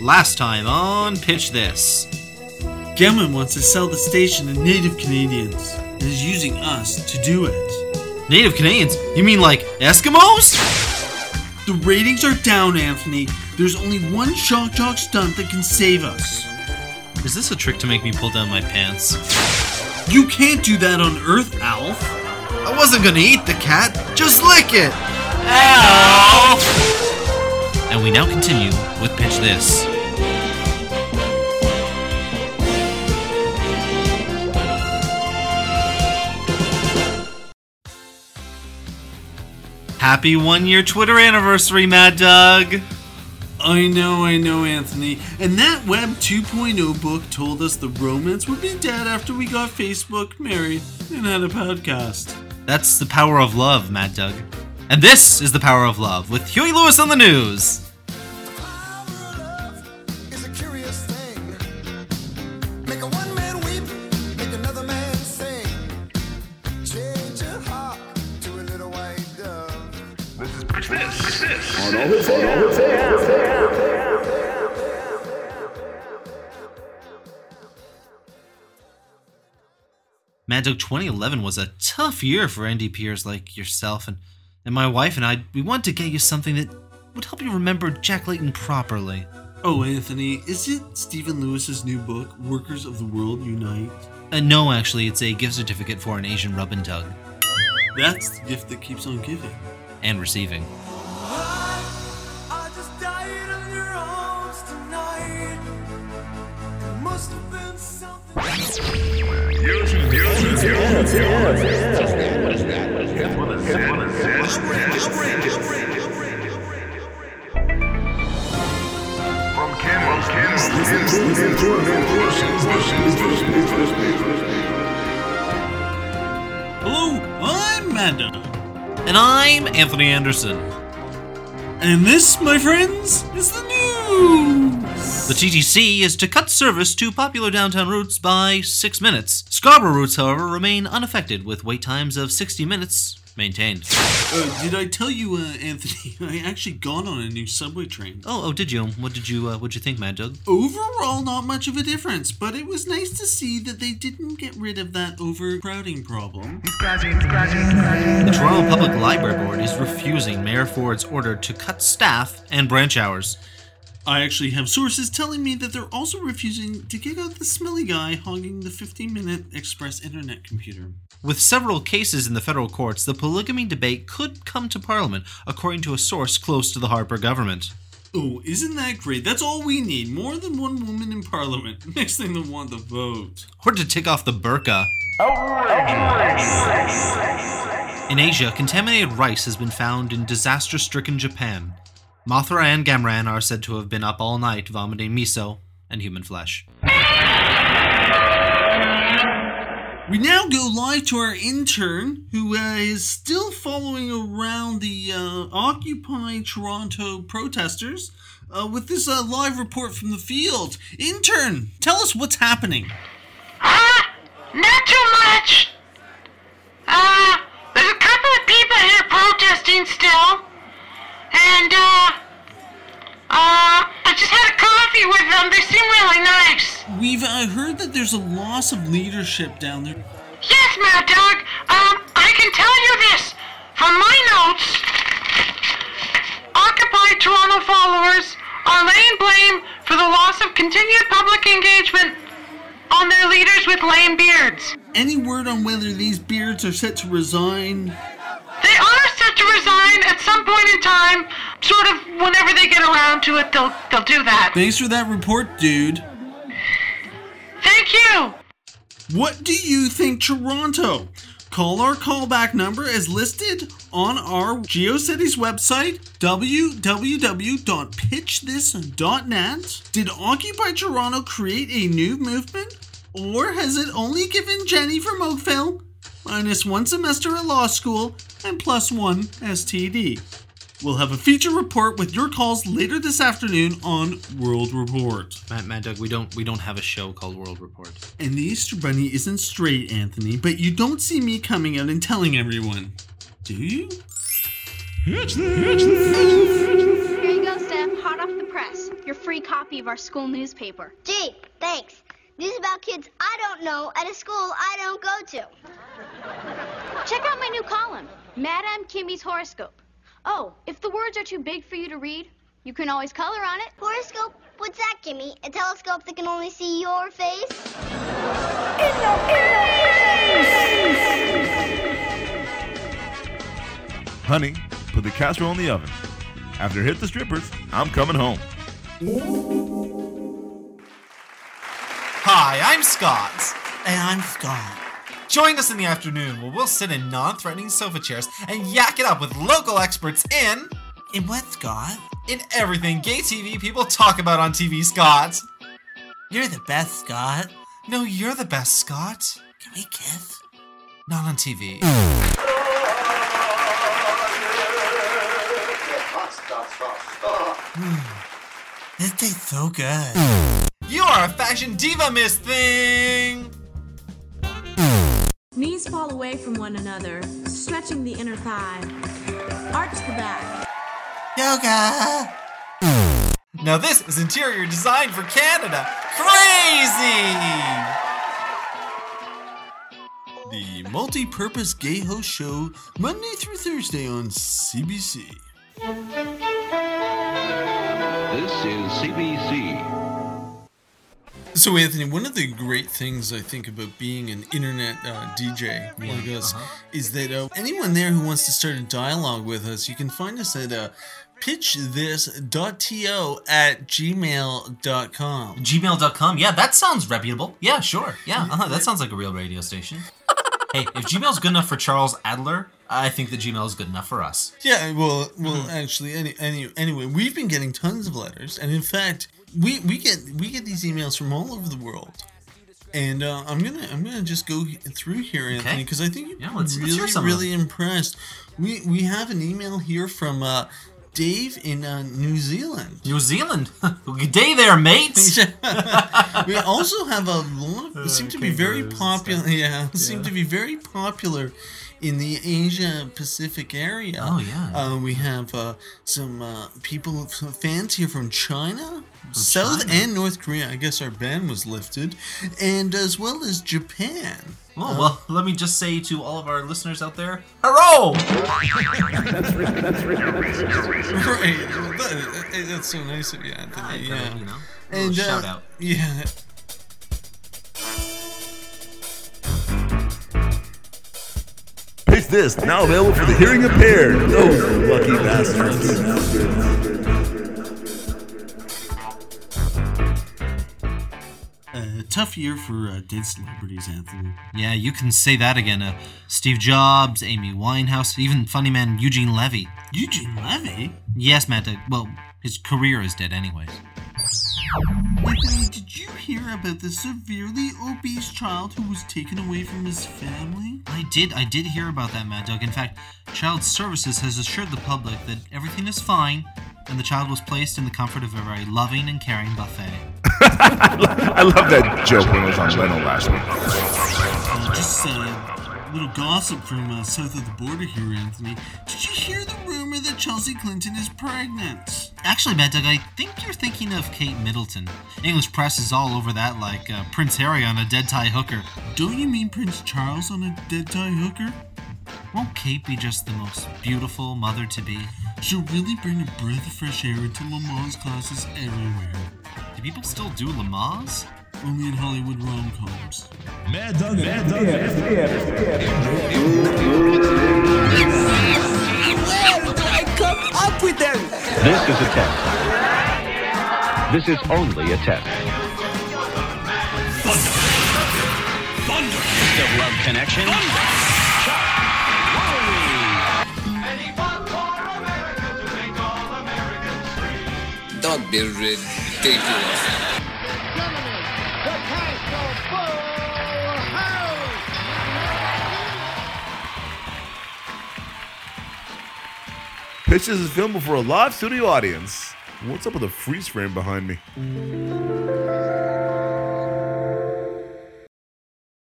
Last time on Pitch This. Government wants to sell the station to Native Canadians and is using us to do it. Native Canadians? You mean like Eskimos? The ratings are down, Anthony. There's only one shock jock stunt that can save us. Is this a trick to make me pull down my pants? You can't do that on Earth, Alf. I wasn't gonna eat the cat, just lick it! And we now continue with Pitch This. Happy one year Twitter anniversary, Mad Doug! I know, I know, Anthony. And that Web 2.0 book told us the romance would be dead after we got Facebook, married, and had a podcast. That's the power of love, Mad Doug. And this is the power of love with Huey Lewis on the news. Mad Dog 2011 was a tough year for NDPers like yourself and, and my wife and I. We want to get you something that would help you remember Jack Layton properly. Oh, Anthony, is it Stephen Lewis's new book, Workers of the World Unite? Uh, no, actually, it's a gift certificate for an Asian rub and tug That's the gift that keeps on giving. and receiving. Hello, I'm Manda. And I'm Anthony Anderson. And this, my friends, is the news. The TTC is to cut service to popular downtown routes by six minutes. Scarborough routes, however, remain unaffected with wait times of 60 minutes maintained. Uh, did I tell you, uh, Anthony? I actually got on a new subway train. Oh, oh, did you? What did you? Uh, what did you think, Mad Dog? Overall, not much of a difference, but it was nice to see that they didn't get rid of that overcrowding problem. The Toronto Public Library Board is refusing Mayor Ford's order to cut staff and branch hours. I actually have sources telling me that they're also refusing to kick out the smelly guy hogging the 15 minute express internet computer. With several cases in the federal courts, the polygamy debate could come to Parliament, according to a source close to the Harper government. Oh, isn't that great? That's all we need. More than one woman in parliament. Next thing they'll want the vote. Or to tick off the burqa. In Asia, contaminated rice has been found in disaster stricken Japan. Mothra and Gamera are said to have been up all night vomiting miso and human flesh. We now go live to our intern, who uh, is still following around the uh, Occupy Toronto protesters, uh, with this uh, live report from the field. Intern, tell us what's happening. Ah, not too much. Uh, there's a couple of people here protesting still. And, uh, uh, I just had a coffee with them. They seem really nice. We've uh, heard that there's a of leadership down there. Yes, Mad Dog. Um, I can tell you this. From my notes, Occupy Toronto followers are laying blame for the loss of continued public engagement on their leaders with lame beards. Any word on whether these beards are set to resign? They are set to resign at some point in time. Sort of whenever they get around to it, they'll they'll do that. Thanks for that report, dude. Thank you. What do you think, Toronto? Call our callback number as listed on our GeoCities website, www.pitchthis.net. Did Occupy Toronto create a new movement? Or has it only given Jenny from Oakville minus one semester at law school and plus one STD? We'll have a feature report with your calls later this afternoon on World Report. Mad, Mad Dog, we don't we don't have a show called World Report. And the Easter Bunny isn't straight, Anthony, but you don't see me coming out and telling everyone. Do you? Here you go, Steph. Hot off the press. Your free copy of our school newspaper. Gee, thanks. News about kids I don't know at a school I don't go to. Check out my new column, Madame Kimmy's Horoscope. Oh, if the words are too big for you to read, you can always color on it. Horoscope? What's that, Kimmy? A telescope that can only see your face? Honey, put the casserole in the oven. After I hit the strippers, I'm coming home. Hi, I'm Scott. And I'm Scott. Join us in the afternoon where we'll sit in non threatening sofa chairs and yak it up with local experts in. In what, Scott? in everything gay TV people talk about on TV, Scott. You're the best, Scott. No, you're the best, Scott. Can we kiss? Not on TV. Hmm. This tastes so good. You are a fashion diva, Miss Thing! Knees fall away from one another, stretching the inner thigh. Arch the back. Yoga! Now, this is interior design for Canada. Crazy! The multi-purpose gay host show, Monday through Thursday on CBC. This is CBC. So, Anthony, one of the great things I think about being an internet uh, DJ like us is that uh, anyone there who wants to start a dialogue with us, you can find us at uh, pitchthis.to at gmail.com. Gmail.com. Yeah, that sounds reputable. Yeah, sure. Yeah, uh-huh. that sounds like a real radio station. hey, if Gmail's good enough for Charles Adler, I think that Gmail is good enough for us. Yeah, well, well, actually, any, any, anyway, we've been getting tons of letters, and in fact, we, we get we get these emails from all over the world. And uh, I'm gonna I'm gonna just go through here, Anthony, because I think you're Yeah, let's- let's hear really some of really impressed. We we have an email here from uh, Dave in uh, New Zealand. New Zealand. good day there, mates. we also have a lot of seem to be very popular. Yeah, seem to be very popular in the Asia Pacific area. Oh, yeah. Uh, we have uh, some uh, people, some fans here from China, South China. and North Korea. I guess our ban was lifted, and as well as Japan. Oh, well, let me just say to all of our listeners out there, hello! Right, that- that's so nice of you, Anthony. Yeah, You know, and uh, shout out. Yeah. Pitch this, now available for the hearing impaired. Those lucky bastards. Tough year for uh, dead celebrities, Anthony. Yeah, you can say that again. Uh, Steve Jobs, Amy Winehouse, even funny man Eugene Levy. Eugene Levy? Yes, Matt. uh, well, his career is dead, anyways. Anthony, did you hear about the severely obese child who was taken away from his family? I did. I did hear about that, Mad Dog. In fact, Child Services has assured the public that everything is fine, and the child was placed in the comfort of a very loving and caring buffet. I love that joke when it was on Leno last week. Uh, just a little gossip from uh, south of the border here, Anthony. Did you hear the rumor that Chelsea Clinton is pregnant? Actually, Mad Dog, I think you're thinking of Kate Middleton. English press is all over that, like uh, Prince Harry on a dead Thai hooker. Don't you mean Prince Charles on a dead Thai hooker? Won't Kate be just the most beautiful mother to be? She'll really bring a breath of fresh air into Lamaze classes everywhere. Do people still do Lamaze? Only in Hollywood rom-coms. Mad Dog, Mad Dog. This is a test. This is only a test. The love connection. Don't be ridiculous. This is filmed before a live studio audience. What's up with the freeze frame behind me?